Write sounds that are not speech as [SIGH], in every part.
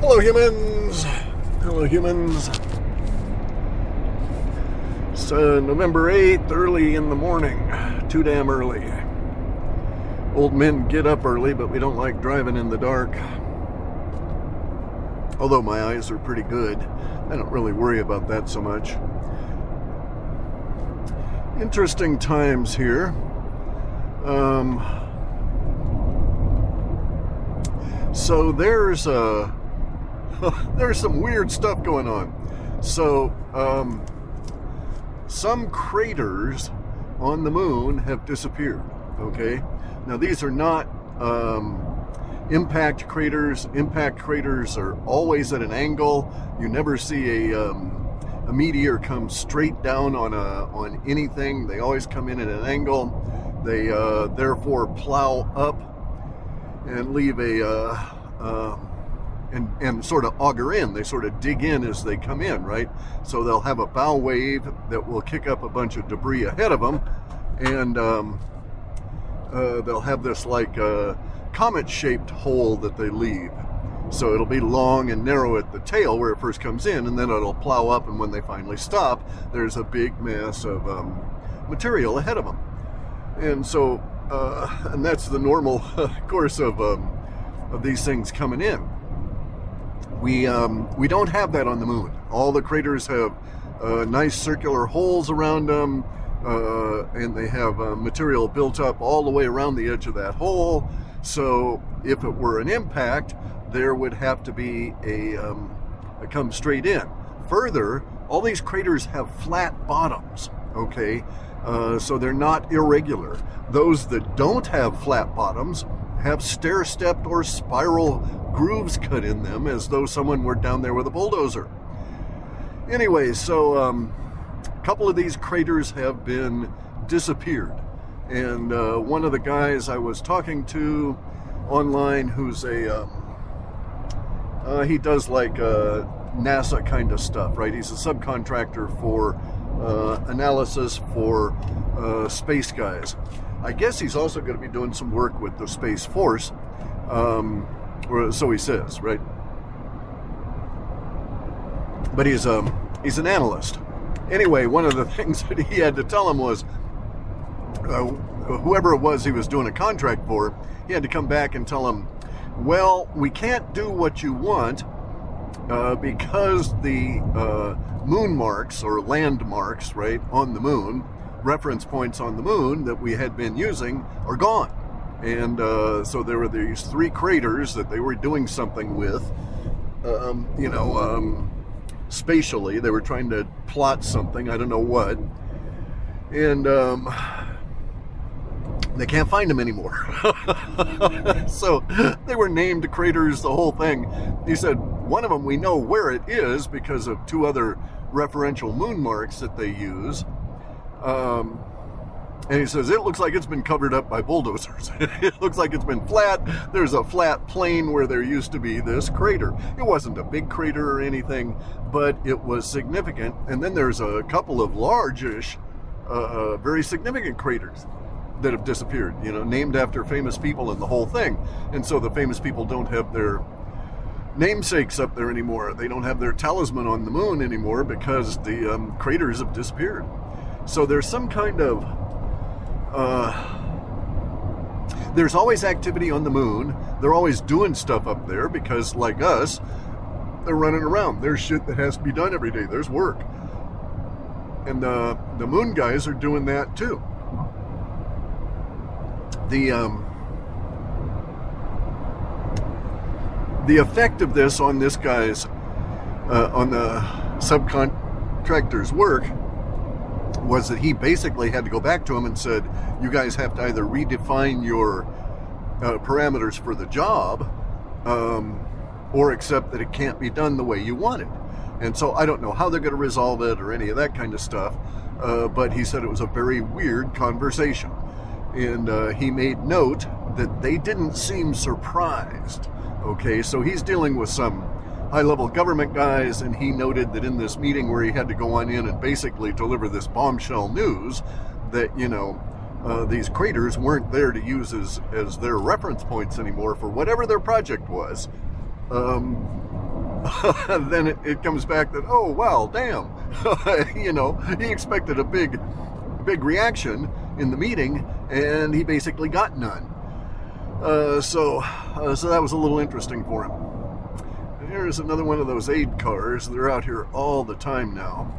Hello, humans. Hello, humans. It's uh, November 8th, early in the morning. Too damn early. Old men get up early, but we don't like driving in the dark. Although my eyes are pretty good, I don't really worry about that so much. Interesting times here. Um, so there's uh, [LAUGHS] there's some weird stuff going on. So um, some craters on the moon have disappeared. Okay, now these are not um, impact craters. Impact craters are always at an angle. You never see a um, a meteor come straight down on a on anything. They always come in at an angle. They uh, therefore plow up and leave a uh, uh, and and sort of auger in. They sort of dig in as they come in, right? So they'll have a bow wave that will kick up a bunch of debris ahead of them, and um, uh, they'll have this like uh, comet-shaped hole that they leave. So it'll be long and narrow at the tail where it first comes in, and then it'll plow up. And when they finally stop, there's a big mass of um, material ahead of them. And so, uh, [LAUGHS] and that's the normal [LAUGHS] course of um, of these things coming in. We um, we don't have that on the moon. All the craters have uh, nice circular holes around them, uh, and they have uh, material built up all the way around the edge of that hole. So if it were an impact, there would have to be a, um, a come straight in. Further, all these craters have flat bottoms. Okay, uh, so they're not irregular. Those that don't have flat bottoms have stair stepped or spiral grooves cut in them as though someone were down there with a bulldozer. Anyway, so um, a couple of these craters have been disappeared. And uh, one of the guys I was talking to online who's a, um, uh, he does like uh, NASA kind of stuff, right? He's a subcontractor for uh, analysis for uh, space guys. I guess he's also going to be doing some work with the Space Force, um, or so he says, right? But he's um he's an analyst. Anyway, one of the [LAUGHS] things that he had to tell him was, uh, whoever it was he was doing a contract for, he had to come back and tell him, well, we can't do what you want uh, because the uh, moon marks or landmarks, right, on the moon reference points on the moon that we had been using are gone. And uh, so there were these three craters that they were doing something with, um, you know, um, spatially. They were trying to plot something, I don't know what. And um, they can't find them anymore. [LAUGHS] so they were named craters, the whole thing. He said, one of them we know where it is because of two other referential moon marks that they use. Um, and he says, it looks like it's been covered up by bulldozers. [LAUGHS] it looks like it's been flat. There's a flat plain where there used to be this crater. It wasn't a big crater or anything, but it was significant. And then there's a couple of largish, uh, uh, very significant craters that have disappeared, you know, named after famous people and the whole thing. And so the famous people don't have their namesakes up there anymore. They don't have their talisman on the moon anymore because the um, craters have disappeared. So there's some kind of uh, there's always activity on the moon. They're always doing stuff up there because, like us, they're running around. There's shit that has to be done every day. There's work, and the the moon guys are doing that too. The um, the effect of this on this guy's uh, on the subcontractor's work was that he basically had to go back to him and said, "You guys have to either redefine your uh, parameters for the job, um, or accept that it can't be done the way you want it." And so I don't know how they're going to resolve it or any of that kind of stuff. Uh, but he said it was a very weird conversation, and uh, he made note that they didn't seem surprised. Okay, so he's dealing with some high level government guys, and he noted that in this meeting where he had to go on in and basically deliver this bombshell news that, you know, uh, these craters weren't there to use as, as their reference points anymore for whatever their project was. Um, [LAUGHS] then it, it, comes back that oh well, damn, [LAUGHS] you know, he expected a big, big reaction in the meeting, and he basically got none. Uh, so, uh, so that was a little interesting for him. Here's another one of those aid cars. They're out here all the time now.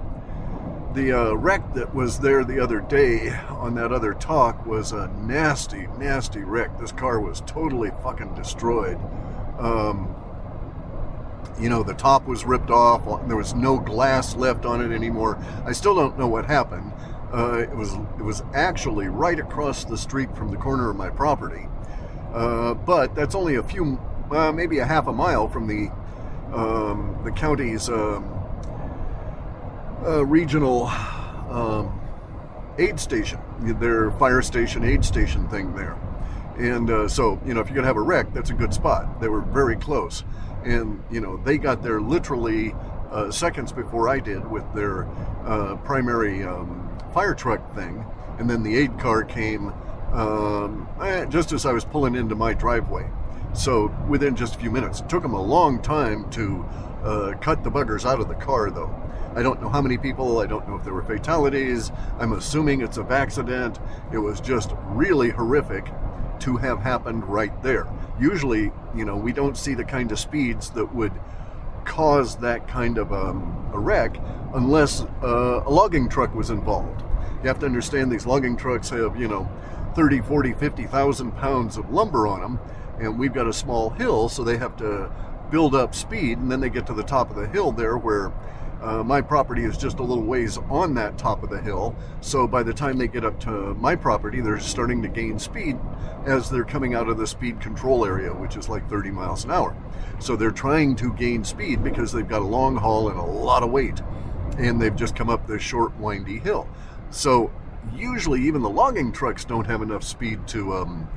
The uh, wreck that was there the other day on that other talk was a nasty, nasty wreck. This car was totally fucking destroyed. Um, you know, the top was ripped off. There was no glass left on it anymore. I still don't know what happened. Uh, it was it was actually right across the street from the corner of my property, uh, but that's only a few, uh, maybe a half a mile from the um, the county's um, uh, regional um, aid station, their fire station aid station thing there. And uh, so, you know, if you're gonna have a wreck, that's a good spot. They were very close and you know they got there literally uh, seconds before I did with their uh, primary um, fire truck thing, and then the aid car came um, eh, just as I was pulling into my driveway. So within just a few minutes, it took them a long time to uh, cut the buggers out of the car, though. I don't know how many people. I don't know if there were fatalities. I'm assuming it's a accident. It was just really horrific to have happened right there. Usually, you know, we don't see the kind of speeds that would cause that kind of um, a wreck unless uh, a logging truck was involved. You have to understand these logging trucks have, you know, 30, 40, 50,000 pounds of lumber on them, and we've got a small hill, so they have to build up speed, and then they get to the top of the hill there where uh, my property is just a little ways on that top of the hill, so by the time they get up to my property, they're starting to gain speed as they're coming out of the speed control area, which is like 30 miles an hour. So they're trying to gain speed because they've got a long haul and a lot of weight, and they've just come up this short, windy hill. So usually, even the logging trucks don't have enough speed to um,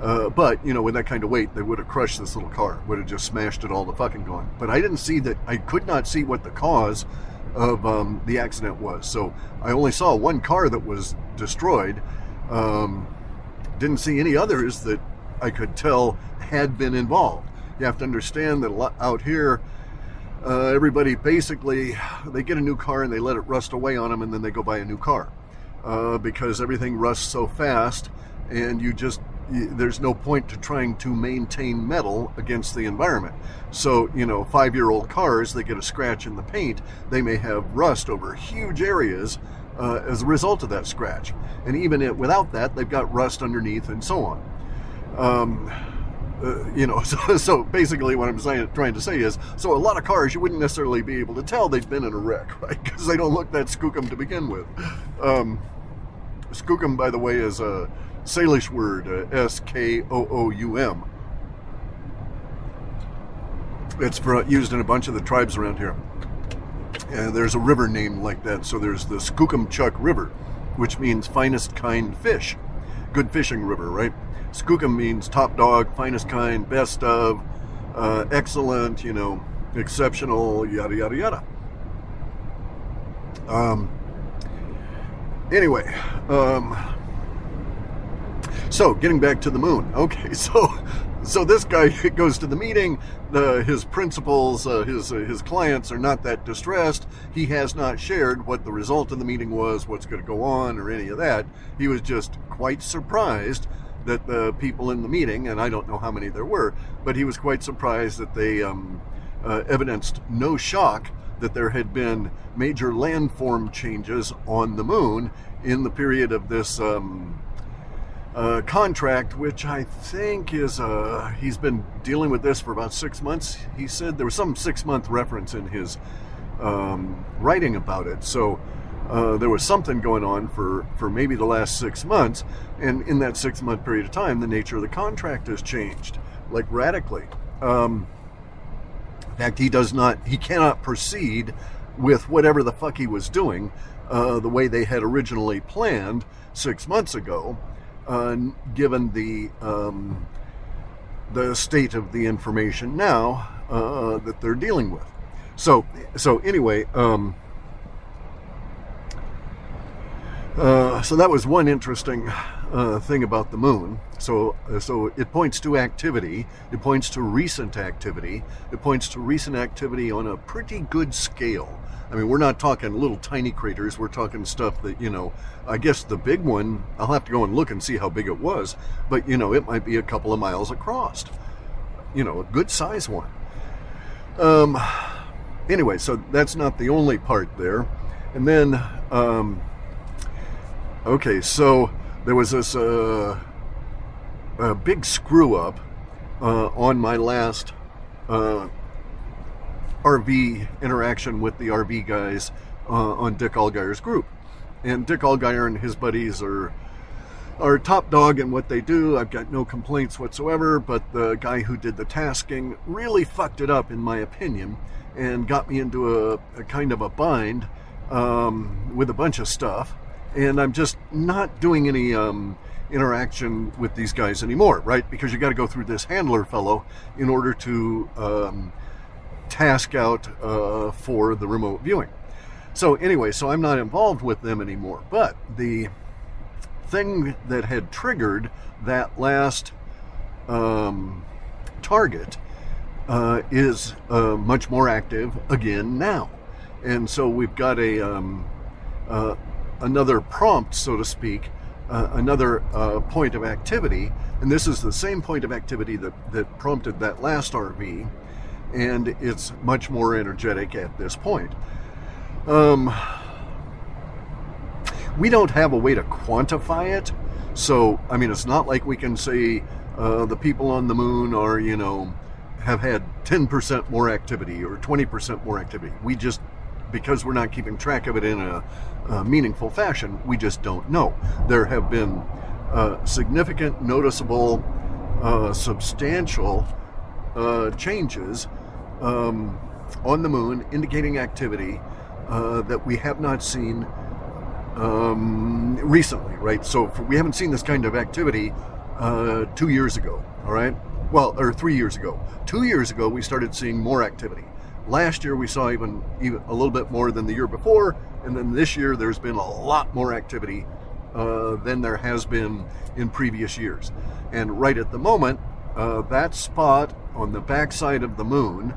uh, but you know, with that kind of weight, they would have crushed this little car. Would have just smashed it all the fucking going. But I didn't see that. I could not see what the cause of um, the accident was. So I only saw one car that was destroyed. Um, didn't see any others that I could tell had been involved. You have to understand that a lot out here, uh, everybody basically they get a new car and they let it rust away on them, and then they go buy a new car uh, because everything rusts so fast, and you just there's no point to trying to maintain metal against the environment. So, you know, five year old cars, they get a scratch in the paint, they may have rust over huge areas uh, as a result of that scratch. And even it, without that, they've got rust underneath and so on. Um, uh, you know, [LAUGHS] so, so, basically what I'm saying, trying to say is, so a lot of cars you wouldn't necessarily be able to tell they've been in a wreck, [LAUGHS] right? Because they don't look that skookum to begin with. Um, skookum, by the way, is a Salish word, uh, S K O O U M. It's for, used in a bunch of the tribes around here. And there's a river named like that. So there's the Skookumchuck River, which means finest kind fish. Good fishing river, right? Skookum means top dog, finest kind, best of, uh, excellent, you know, exceptional, yada, yada, yada. Um, anyway, um, so, getting back to the moon. [LAUGHS] Okay, so so this guy [LAUGHS] goes to the meeting. The, his principals, uh, his uh, his clients are not that distressed. He has not shared what the result of the meeting was, what's going to go on, or any of that. He was just quite surprised that the people in the meeting, and I don't know how many there were, but he was quite surprised that they um, uh, evidenced no shock that there had been major landform changes on the moon in the period of this. Um, contract, which I think is uh, he's been dealing with this for about six months. He said there was some six month reference in his um, writing about it. So uh, there was something going on for, for maybe the last six months. And in that six month period of time, the nature of the contract has changed, like radically. Um, in fact, he does not, he cannot proceed with whatever the fuck he was doing uh, the way they had originally planned six months ago uh, given the um, the state of the information now uh, that they're dealing with. So, so anyway, um, uh, so that was one interesting uh, thing about the moon. So, uh, so it points to activity. It points to recent activity. It points to recent activity on a pretty good scale. I mean, we're not talking little tiny craters. We're talking stuff that you know. I guess the big one. I'll have to go and look and see how big it was. But you know, it might be a couple of miles across. You know, a good size one. Um. Anyway, so that's not the only part there. And then, um, okay, so there was this uh, a big screw up uh, on my last uh, RV interaction with the RV guys uh, on Dick Allgire's group. And Dick Allgire and his buddies are are top dog in what they do. I've got no complaints whatsoever, but the guy who did the tasking really fucked it up, in my opinion, and got me into a, a kind of a bind um, with a bunch of stuff. And I'm just not doing any um, interaction with these guys anymore, right? Because you got to go through this handler fellow in order to um, task out uh, for the remote viewing. So anyway, so I'm not involved with them anymore. But the thing that had triggered that last um, target uh, is uh, much more active again now, and so we've got a um, uh, another prompt, so to speak, uh, another uh, point of activity, and this is the same point of activity that that prompted that last RV and it's much more energetic at this point. Um, we don't have a way to quantify it, so I mean, it's not like we can say uh, the people on the moon are, you know, have had 10% more activity or 20% more activity. We just, because we're not keeping track of it in a, a meaningful fashion, we just don't know. There have been uh, significant, noticeable, uh, substantial uh, changes um, on the moon indicating activity uh, that we have not seen um, recently, right? So for, we haven't seen this kind of activity uh, two years ago, all right? Well, or three years ago. Two years ago, we started seeing more activity. Last year, we saw even, even a little bit more than the year before, and then this year, there's been a lot more activity uh, than there has been in previous years. And right at the moment, uh, that spot on the backside of the moon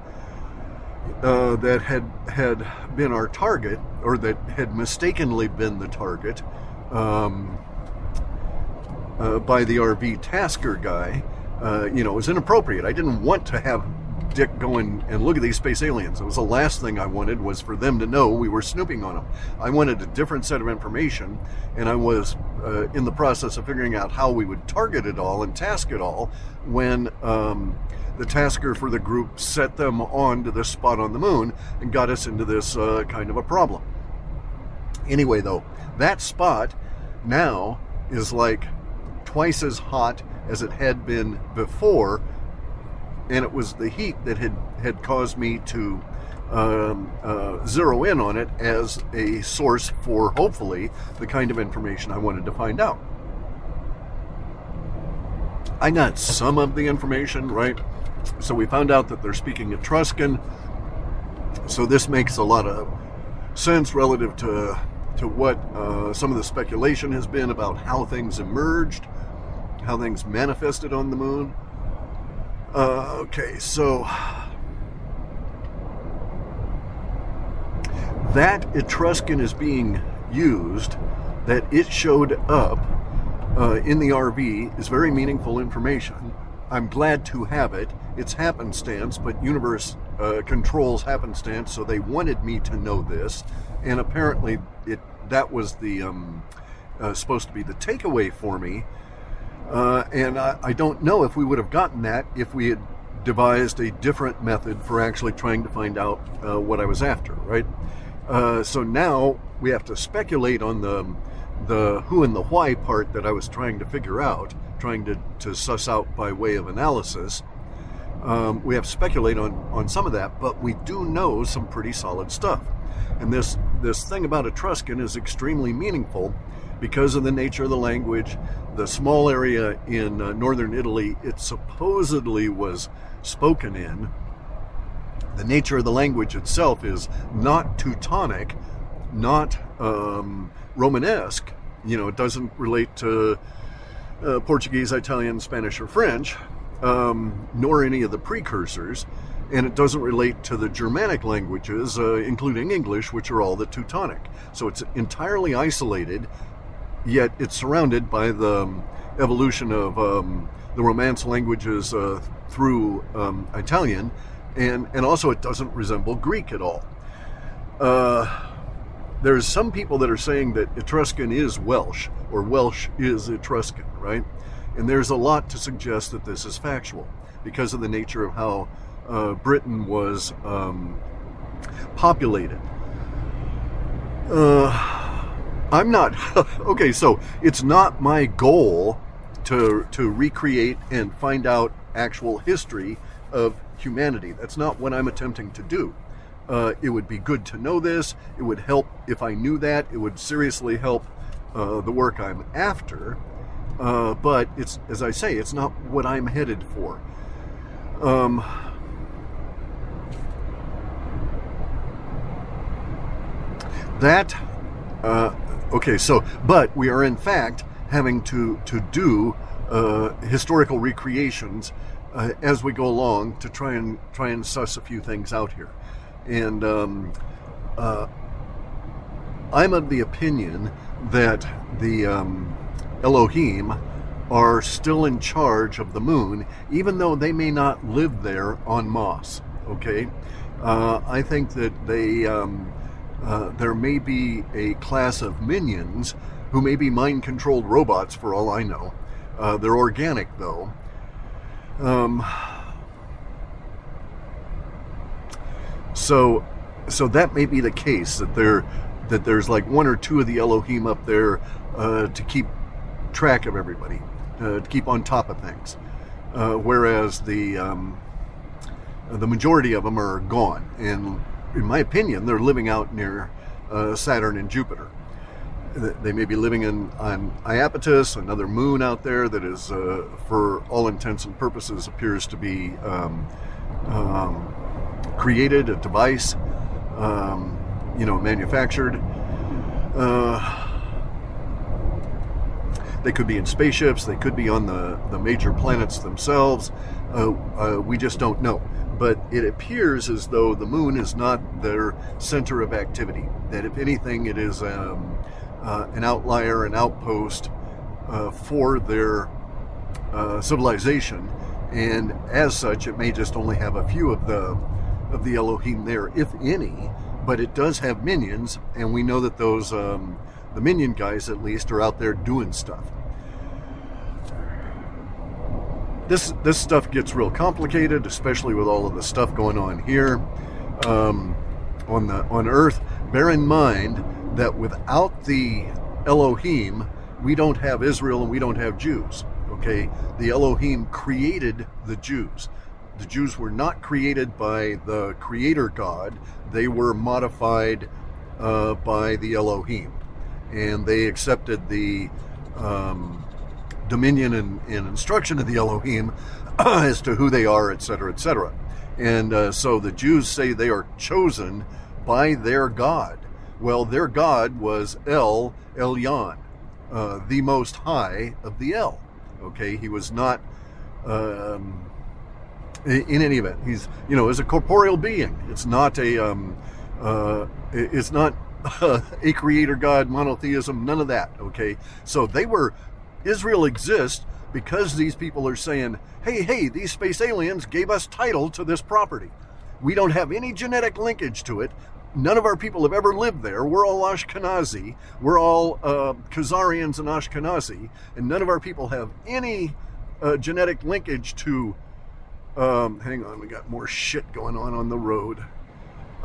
uh, that had had been our target, or that had mistakenly been the target um, uh, by the RV tasker guy, uh, you know, was inappropriate. I didn't want to have Dick going and, look at these space aliens. It was the last thing I wanted was for them to know we were snooping on them. I wanted a different set of information, and I was uh, in the process of figuring out how we would target it all and task it all when um, the tasker for the group set them on to this spot on the moon and got us into this uh, kind of a problem. Anyway, though, that spot now is like twice as hot as it had been before and it was the heat that had had caused me to um, uh, zero in on it as a source for hopefully the kind of information I wanted to find out. I got some of the information, right? So we found out that they're speaking Etruscan. So this makes a lot of sense relative to to what uh, some of the speculation has been about how things emerged, how things manifested on the moon. Uh, okay, so that Etruscan is being used, that it showed up uh, in the RV is very meaningful information. I'm glad to have it. It's happenstance, but universe uh, controls happenstance, so they wanted me to know this, and apparently it that was the um, uh, supposed to be the takeaway for me uh, and I, I, don't know if we would have gotten that if we had devised a different method for actually trying to find out uh, what I was after, right? Uh, so now we have to speculate on the the who and the why part that I was trying to figure out, trying to, to suss out by way of analysis. Um, we have to speculate on, on some of that, but we do know some pretty solid stuff. And this this thing about Etruscan is extremely meaningful because of the nature of the language, the small area in uh, northern Italy it supposedly was spoken in. The nature of the language itself is not Teutonic, not um, Romanesque. You know, it doesn't relate to uh, Portuguese, Italian, Spanish, or French, um, nor any of the precursors, and it doesn't relate to the Germanic languages, uh, including English, which are all the Teutonic. So it's entirely isolated, yet it's surrounded by the um, evolution of um, the Romance languages uh, through um, Italian, and, and also it doesn't resemble Greek at all. Uh, there's some people that are saying that Etruscan is Welsh, or Welsh is Etruscan, right? And there's a lot to suggest that this is factual because of the nature of how uh, Britain was um, populated. Uh, I'm not [LAUGHS] okay. So it's not my goal to to recreate and find out actual history of humanity. That's not what I'm attempting to do. Uh, it would be good to know this. It would help if I knew that. It would seriously help uh, the work I'm after. Uh, but it's as I say, it's not what I'm headed for. Um, that uh, okay. So, but we are in fact having to to do uh, historical recreations uh, as we go along to try and try and suss a few things out here. And um, uh, I'm of the opinion that the um, Elohim are still in charge of the moon, even though they may not live there on Moss. Okay, uh, I think that they um, uh, there may be a class of minions who may be mind-controlled robots, for all I know. Uh, they're organic, though. Um, so, so that may be the case that there that there's like one or two of the Elohim up there uh, to keep track of everybody, uh, to keep on top of things, uh, whereas the um, the majority of them are gone, and in my opinion, they're living out near uh, Saturn and Jupiter. They may be living in on Iapetus, another moon out there that is, uh, for all intents and purposes, appears to be um, um, created, a device, um, you know, manufactured. Uh, they could be in spaceships. They could be on the, the major planets themselves. Uh, uh, we just don't know. But it appears as though the moon is not their center of activity. That if anything, it is um, uh, an outlier, an outpost uh, for their uh, civilization, and as such, it may just only have a few of the of the Elohim there, if any. But it does have minions, and we know that those um, the minion guys at least are out there doing stuff. This this stuff gets real complicated, especially with all of the stuff going on here um, on the on Earth. Bear in mind that without the Elohim, we don't have Israel and we don't have Jews. Okay, the Elohim created the Jews. The Jews were not created by the Creator God; they were modified uh, by the Elohim and they accepted the um, dominion and, and, instruction of the Elohim [CLEARS THROAT] as to who they are, etc., etc. And uh, so the Jews say they are chosen by their God. Well, their God was El Elyon, uh, the Most High of the El. Okay, he was not. Um, in any event, he's you know is a corporeal being. It's not a um, uh, it's not [LAUGHS] a creator God, monotheism, none of that. Okay, so they were Israel exists because these people are saying, "Hey, hey, these space aliens gave us title to this property. We don't have any genetic linkage to it. None of our people have ever lived there. We're all Ashkenazi. We're all uh, Khazarians and Ashkenazi, and none of our people have any uh, genetic linkage to." Um, hang on, we got more shit going on on the road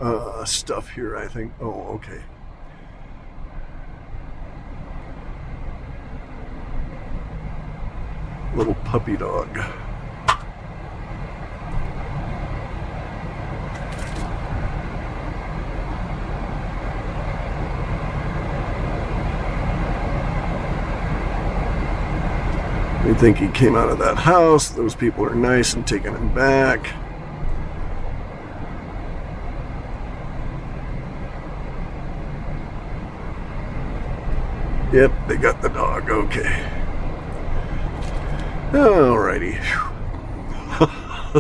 uh, stuff here, I think. Oh, okay. Little puppy dog. We think he came out of that house. Those people are nice and taking him back. Yep, they got the dog. Okay. Alrighty.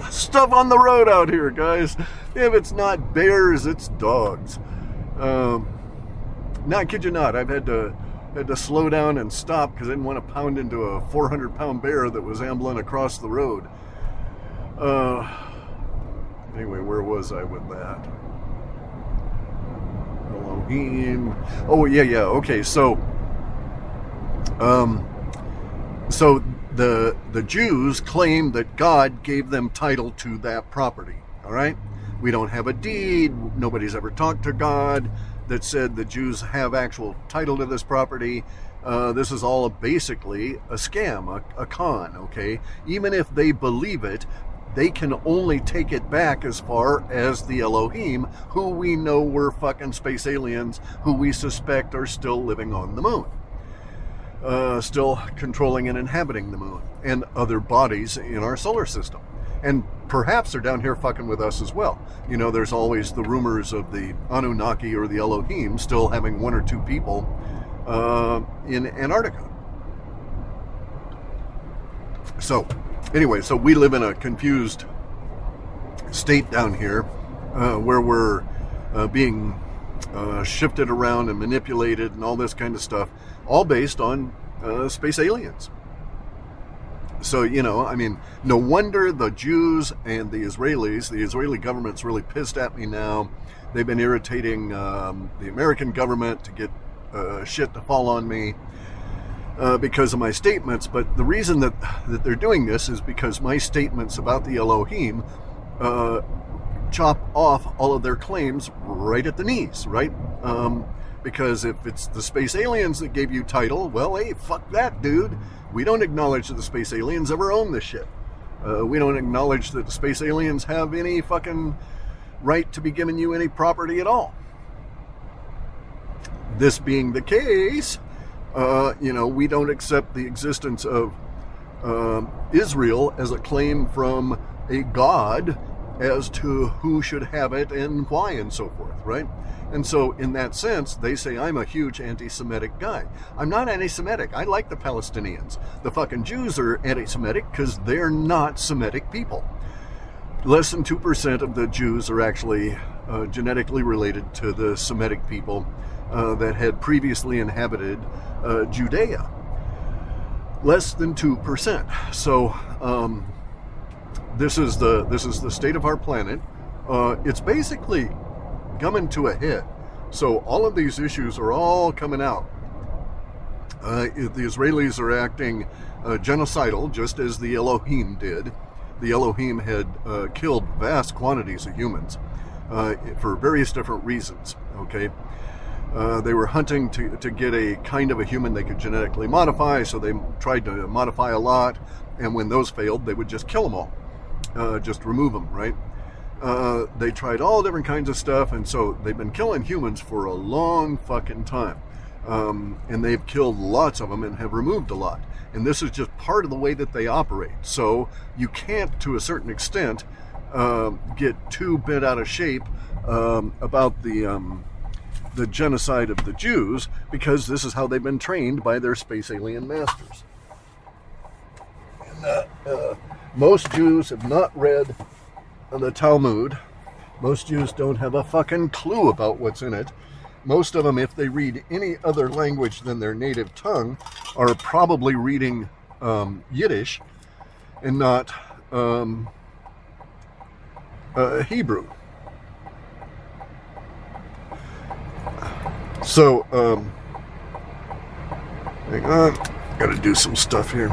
[LAUGHS] Stuff on the road out here, guys. If it's not bears, it's dogs. Um, now, I kid you not, I've had to had to slow down and stop because I didn't want to pound into a 400 pound bear that was ambling across the road. Uh, anyway, where was I with that? Elohim. Oh yeah, yeah. Okay, so, um, so the the Jews claim that God gave them title to that property. All right, we don't have a deed. Nobody's ever talked to God that said the Jews have actual title to this property. Uh, this is all basically a scam, a, a con. Okay, even if they believe it, they can only take it back as far as the Elohim, who we know were fucking space aliens, who we suspect are still living on the moon uh, still controlling and inhabiting the moon and other bodies in our solar system. And perhaps they're down here fucking with us as well. You know, there's always the rumors of the Anunnaki or the Elohim still having one or two people uh, in Antarctica. So, anyway, so we live in a confused state down here uh, where we're uh, being uh, shifted around and manipulated and all this kind of stuff all based on uh, space aliens. So, you know, I mean, no wonder the Jews and the Israelis, the Israeli government's really pissed at me now. They've been irritating um, the American government to get uh, shit to fall on me uh, because of my statements. But the reason that, that they're doing this is because my statements about the Elohim uh, chop off all of their claims right at the knees, right? Um, because if it's the space aliens that gave you title, well, hey, fuck that, dude. We don't acknowledge that the space aliens ever own this ship. Uh, we don't acknowledge that the space aliens have any fucking right to be giving you any property at all. This being the case, uh, you know, we don't accept the existence of uh, Israel as a claim from a god as to who should have it and why and so forth, right? And so, in that sense, they say I'm a huge anti Semitic guy. I'm not anti Semitic. I like the Palestinians. The fucking Jews are anti Semitic because they're not Semitic people. Less than 2% of the Jews are actually uh, genetically related to the Semitic people uh, that had previously inhabited uh, Judea. Less than 2%. So, um, this is the this is the state of our planet. Uh, it's basically coming to a head. So all of these issues are all coming out. Uh, the Israelis are acting uh, genocidal, just as the Elohim did. The Elohim had uh, killed vast quantities of humans uh, for various different reasons. Okay, uh, they were hunting to, to get a kind of a human they could genetically modify, so they tried to modify a lot. And when those failed, they would just kill them all, uh, just remove them, right? Uh, they tried all different kinds of stuff, and so they've been killing humans for a long fucking time. Um, and they've killed lots of them and have removed a lot. And this is just part of the way that they operate. So you can't, to a certain extent, uh, get too bent out of shape um, about the um, the genocide of the Jews because this is how they've been trained by their space alien masters. And, uh, uh most Jews have not read the Talmud. Most Jews don't have a fucking clue about what's in it. Most of them, if they read any other language than their native tongue, are probably reading um, Yiddish and not um, uh, Hebrew. So, um, hang on, got to do some stuff here.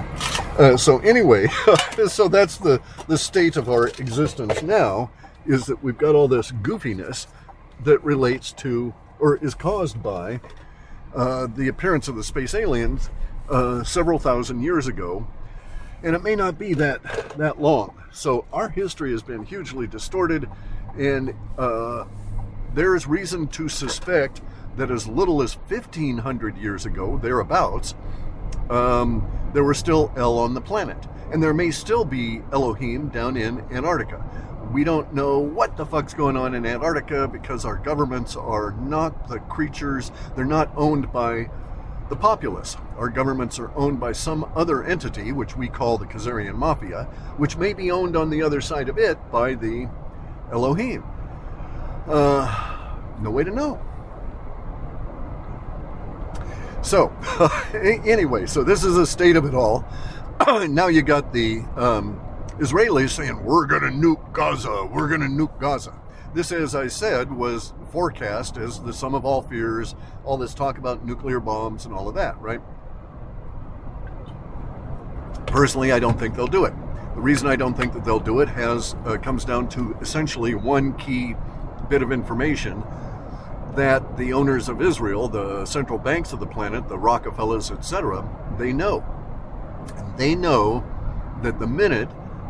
Uh, so anyway, [LAUGHS] so that's the the state of our existence now is that we've got all this goofiness that relates to or is caused by uh, the appearance of the space aliens uh, several thousand years ago, and it may not be that that long. So our history has been hugely distorted, and uh, there is reason to suspect that as little as 1500 years ago, thereabouts, um, there were still El on the planet. And there may still be Elohim down in Antarctica. We don't know what the fuck's going on in Antarctica because our governments are not the creatures, they're not owned by the populace. Our governments are owned by some other entity, which we call the Khazarian Mafia, which may be owned on the other side of it by the Elohim. Uh, no way to know. So, [LAUGHS] anyway, so this is the state of it all. [CLEARS THROAT] now you got the um, Israelis saying, we're going to nuke Gaza, we're going to nuke Gaza. This, as I said, was forecast as the sum of all fears, all this talk about nuclear bombs and all of that, right? Personally, I don't think they'll do it. The reason I don't think that they'll do it has uh, comes down to essentially one key bit of information that the owners of Israel, the central banks of the planet, the Rockefellers, etc., they know. They know that the minute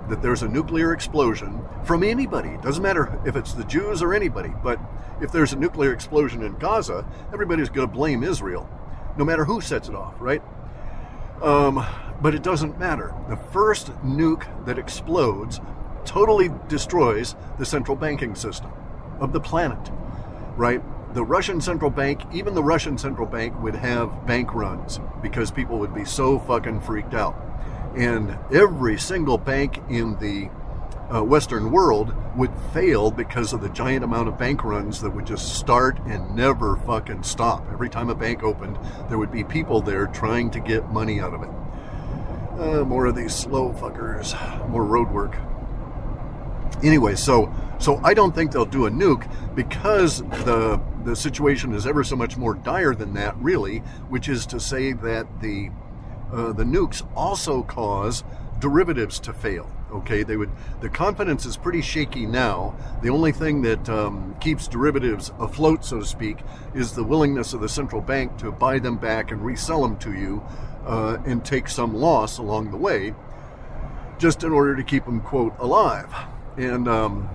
that there's a nuclear explosion from anybody, doesn't matter if it's the Jews or anybody, but if there's a nuclear explosion in Gaza, everybody's going to blame Israel, no matter who sets it off, right? Um, but it doesn't matter. The first nuke that explodes totally destroys the central banking system of the planet, right? The Russian central bank, even the Russian central bank, would have bank runs because people would be so fucking freaked out. And every single bank in the uh, Western world would fail because of the giant amount of bank runs that would just start and never fucking stop. Every time a bank opened, there would be people there trying to get money out of it. Uh, more of these slow fuckers, more road work. Anyway, so so I don't think they'll do a nuke because the the situation is ever so much more dire than that, really. Which is to say that the uh, the nukes also cause derivatives to fail. Okay, they would. The confidence is pretty shaky now. The only thing that um, keeps derivatives afloat, so to speak, is the willingness of the central bank to buy them back and resell them to you, uh, and take some loss along the way, just in order to keep them quote alive. And um,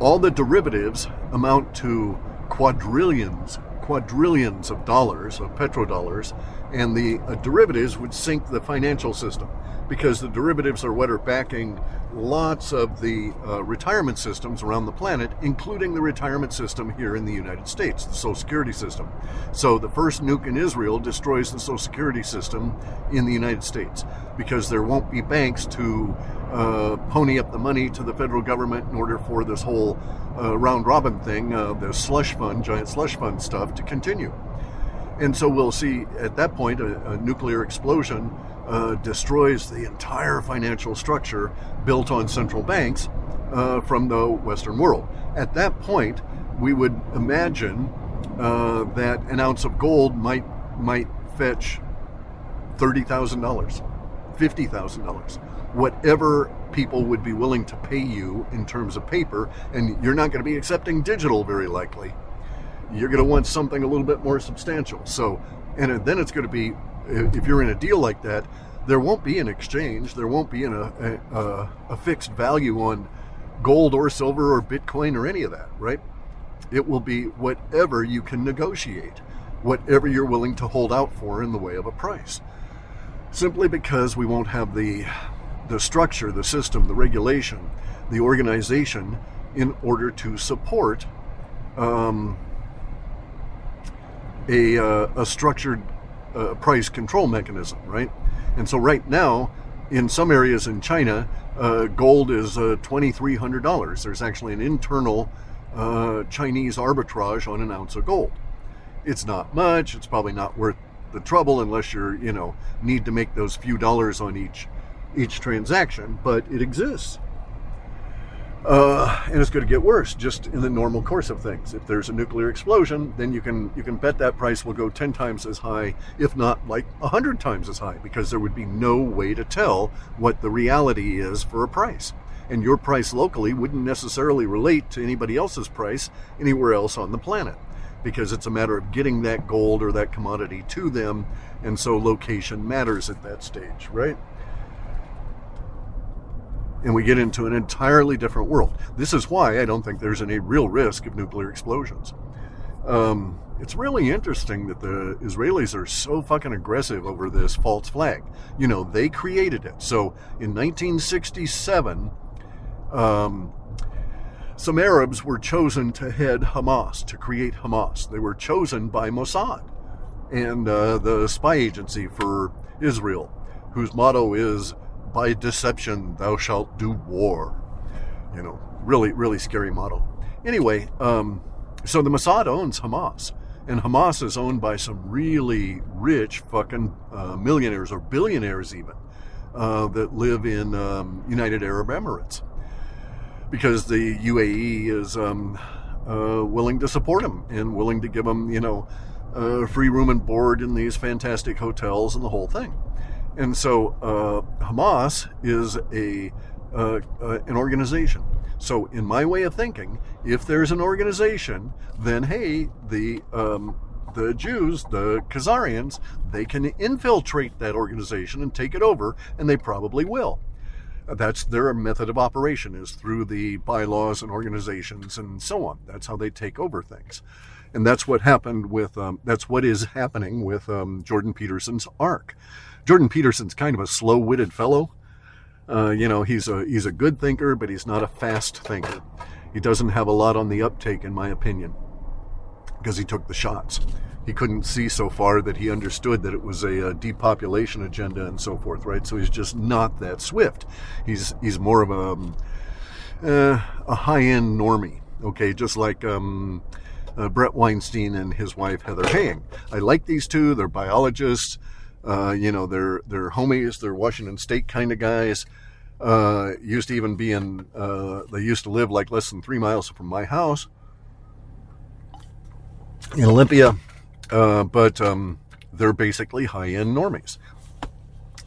all the derivatives amount to quadrillions quadrillions of dollars, of petrodollars, and the uh, derivatives would sink the financial system because the derivatives are what are backing lots of the uh, retirement systems around the planet, including the retirement system here in the United States, the Social Security system. So the first nuke in Israel destroys the Social Security system in the United States because there won't be banks to uh, pony up the money to the federal government in order for this whole uh, round robin thing, uh, the slush fund, giant slush fund stuff, to continue. And so we'll see at that point a, a nuclear explosion uh, destroys the entire financial structure built on central banks uh, from the Western world. At that point, we would imagine uh, that an ounce of gold might might fetch thirty thousand dollars, fifty thousand dollars, whatever people would be willing to pay you in terms of paper, and you're not going to be accepting digital very likely. You're going to want something a little bit more substantial. So, and then it's going to be if you're in a deal like that, there won't be an exchange. There won't be an, a, a, a fixed value on gold or silver or Bitcoin or any of that, right? It will be whatever you can negotiate, whatever you're willing to hold out for in the way of a price. Simply because we won't have the the structure, the system, the regulation, the organization in order to support um, a, uh, a structured uh, price control mechanism, right? And so right now, in some areas in China, uh, gold is uh, $2,300. There's actually an internal uh, Chinese arbitrage on an ounce of gold. It's not much. It's probably not worth the trouble unless you're, you know, need to make those few dollars on each each transaction, but it exists. Uh, and it's going to get worse just in the normal course of things. If there's a nuclear explosion, then you can you can bet that price will go ten times as high, if not like a hundred times as high, because there would be no way to tell what the reality is for a price. And your price locally wouldn't necessarily relate to anybody else's price anywhere else on the planet, because it's a matter of getting that gold or that commodity to them, and so location matters at that stage, right? And we get into an entirely different world. This is why I don't think there's any real risk of nuclear explosions. Um, it's really interesting that the Israelis are so fucking aggressive over this false flag. You know, they created it. So in 1967, um, some Arabs were chosen to head Hamas, to create Hamas. They were chosen by Mossad and uh, the spy agency for Israel, whose motto is, by deception thou shalt do war. You know, really, really scary motto. Anyway, um, so the Mossad owns Hamas, and Hamas is owned by some really rich fucking uh, millionaires or billionaires even uh, that live in um, United Arab Emirates because the UAE is um, uh, willing to support them and willing to give them, you know, uh, free room and board in these fantastic hotels and the whole thing. And so uh, Hamas is a uh, uh, an organization. So in my way of thinking, if there's an organization, then hey, the um, the Jews, the Khazarians, they can infiltrate that organization and take it over, and they probably will. That's their method of operation is through the bylaws and organizations and so on. That's how they take over things, and that's what happened with. Um, that's what is happening with um, Jordan Peterson's ARC. Jordan Peterson's kind of a slow-witted fellow. Uh, you know, he's a he's a good thinker, but he's not a fast thinker. He doesn't have a lot on the uptake, in my opinion, because he took the shots he couldn't see so far that he understood that it was a, a, depopulation agenda and so forth, right? So he's just not that swift. He's he's more of a um, uh, a high end normie, okay, just like um, uh, Bret Weinstein and his wife Heather Heying. I like these two. They're biologists. Uh, you know, they're they're homies. They're Washington State kind of guys. Uh, used to even be in. Uh, they used to live like less than three miles from my house in Olympia uh, but um, they're basically high-end normies.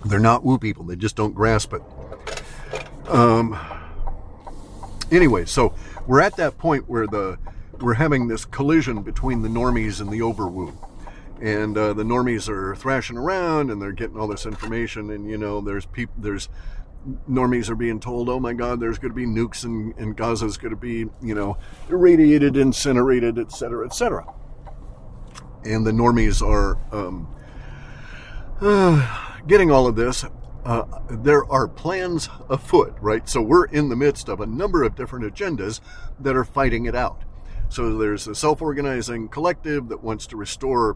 They're not woo people. They just don't grasp it. Um, anyway, so we're at that point where the we're having this collision between the normies and the overwoo. And uh, the normies are thrashing around and they're getting all this information. And, you know, there's people, there's normies are being told, oh my God, there's going to be nukes and, and Gaza's going to be, you know, irradiated, incinerated, et cetera, et cetera and the normies are um, uh, [SIGHS] getting all of this. Uh, there are plans afoot, right? So we're in the midst of a number of different agendas that are fighting it out. So there's a self organizing collective that wants to restore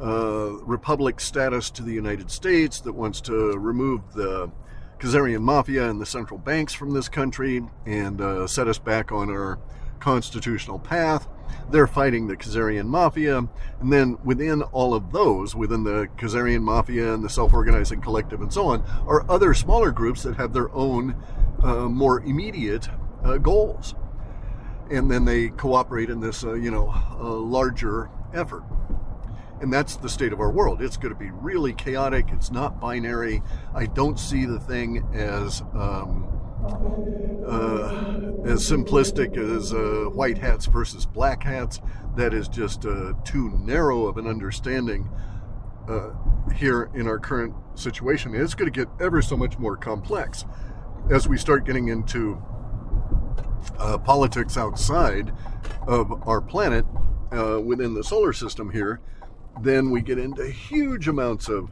uh, republic status to the United States, that wants to remove the Khazarian mafia and the central banks from this country and uh, set us back on our constitutional path. They're fighting the Khazarian mafia. And then within all of those, within the Khazarian mafia and the self organizing collective and so on, are other smaller groups that have their own uh, more immediate uh, goals. And then they cooperate in this, uh, you know, larger effort. And that's the state of our world. It's going to be really chaotic. It's not binary. I don't see the thing as. Um, uh, as simplistic as uh, white hats versus black hats. That is just uh, too narrow of an understanding uh, here in our current situation. it's going to get ever so much more complex as we start getting into uh, politics outside of our planet uh, within the solar system here. Then we get into huge amounts of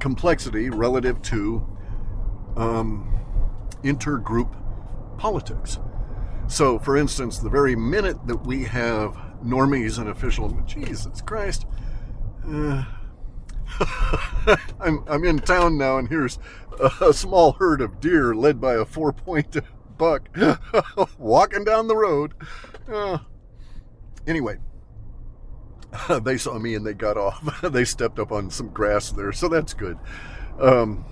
complexity relative to um, intergroup politics. So, for instance, the very minute that we have normies and official, Jesus Christ, uh, [LAUGHS] I'm, I'm in town now, and here's a, a small herd of deer led by a four point buck [LAUGHS] walking down the road. Uh, anyway, [LAUGHS] they saw me and they got off. [LAUGHS] they stepped up on some grass there, so that's good. Um,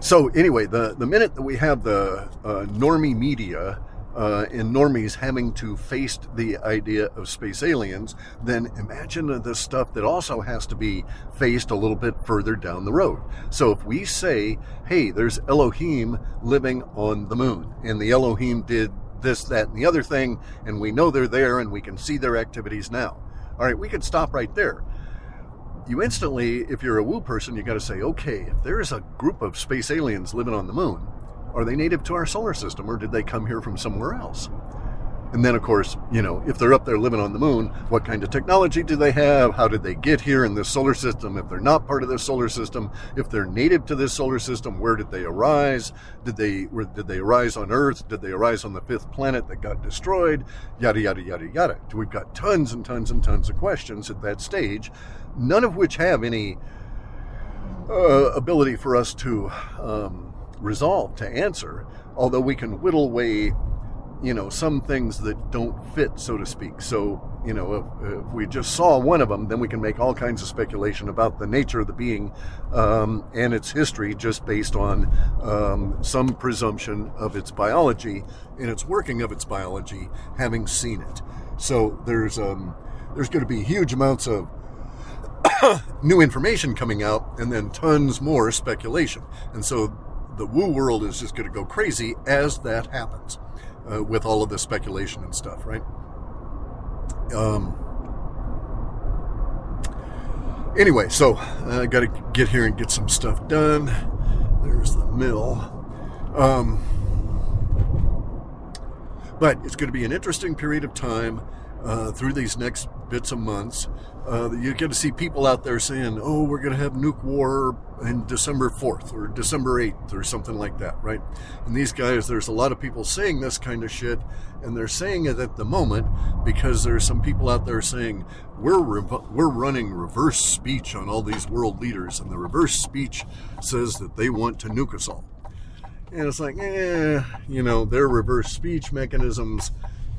so anyway, the the minute that we have the uh, normie media uh, and normies having to face the idea of space aliens, then imagine the stuff that also has to be faced a little bit further down the road. So if we say, hey, there's Elohim living on the moon, and the Elohim did this, that, and the other thing, and we know they're there and we can see their activities now. All right, we could stop right there you instantly, if you're a woo person, you got to say, okay, if there's a group of space aliens living on the moon, are they native to our solar system or did they come here from somewhere else? And then, of course, you know, if they're up there living on the moon, what kind of technology do they have? How did they get here in this solar system? If they're not part of this solar system, if they're native to this solar system, where did they arise? Did they where, did they arise on Earth? Did they arise on the fifth planet that got destroyed? Yada yada yada yada. We've got tons and tons and tons of questions at that stage, none of which have any uh, ability for us to um, resolve to answer. Although we can whittle away you know, some things that don't fit, so to speak. So, you know, if, if, we just saw one of them, then we can make all kinds of speculation about the nature of the being um, and its history just based on um, some presumption of its biology and its working of its biology, having seen it. So there's um, there's going to be huge amounts of [COUGHS] new information coming out, and then tons more speculation. And so the woo world is just going to go crazy as that happens uh, with all of the speculation and stuff, right? Um, anyway, so I got to get here and get some stuff done. There's the mill. Um, but it's going to be an interesting period of time uh, through these next bits of months. Uh, you get to see people out there saying, oh, we're going to have nuke war in December 4th or December 8th or something like that, right? And these guys, there's a lot of people saying this kind of shit, and they're saying it at the moment because there's some people out there saying, we're, rev- we're running reverse speech on all these world leaders, and the reverse speech says that they want to nuke us all. And it's like, eh, you know, their reverse speech mechanisms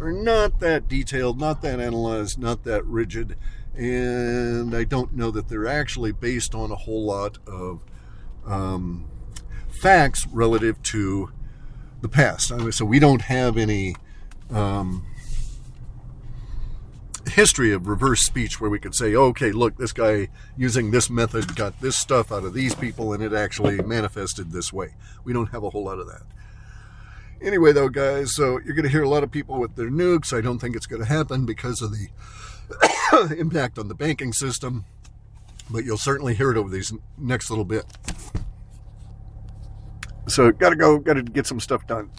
are not that detailed, not that analyzed, not that rigid, and I don't know that they're actually based on a whole lot of um, facts relative to the past. So we don't have any um, history of reverse speech where we could say, okay, look, this guy using this method got this stuff out of these people and it actually manifested this way. We don't have a whole lot of that. Anyway, though, guys, so you're going to hear a lot of people with their nukes. I don't think it's going to happen because of the [COUGHS] impact on the banking system, but you'll certainly hear it over these next little bit. So, got to go, got to get some stuff done.